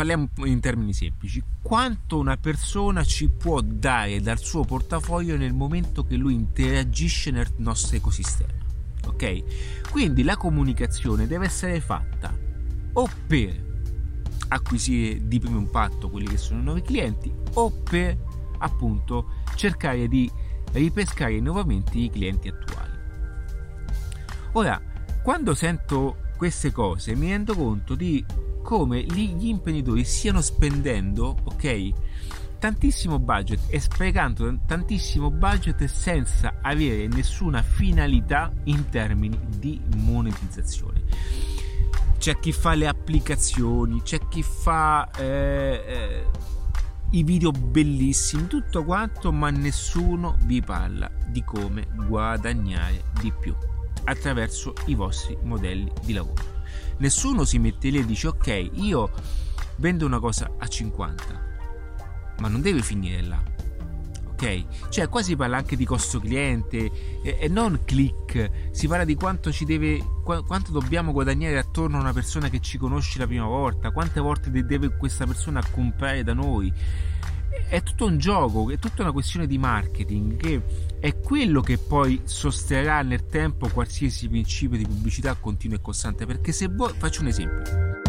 parliamo in termini semplici, quanto una persona ci può dare dal suo portafoglio nel momento che lui interagisce nel nostro ecosistema. Ok? Quindi la comunicazione deve essere fatta o per acquisire di primo impatto quelli che sono i nuovi clienti o per appunto cercare di ripescare nuovamente i clienti attuali. Ora, quando sento queste cose mi rendo conto di come gli imprenditori stiano spendendo, ok? Tantissimo budget e sprecando tantissimo budget senza avere nessuna finalità in termini di monetizzazione. C'è chi fa le applicazioni, c'è chi fa eh, eh, i video bellissimi, tutto quanto, ma nessuno vi parla di come guadagnare di più attraverso i vostri modelli di lavoro. Nessuno si mette lì e dice ok, io vendo una cosa a 50, ma non deve finire là. Ok? Cioè qua si parla anche di costo cliente e, e non click, si parla di quanto ci deve qu- quanto dobbiamo guadagnare attorno a una persona che ci conosce la prima volta, quante volte deve questa persona comprare da noi è tutto un gioco, è tutta una questione di marketing che è quello che poi sosterrà nel tempo qualsiasi principio di pubblicità continua e costante. Perché se voi, faccio un esempio,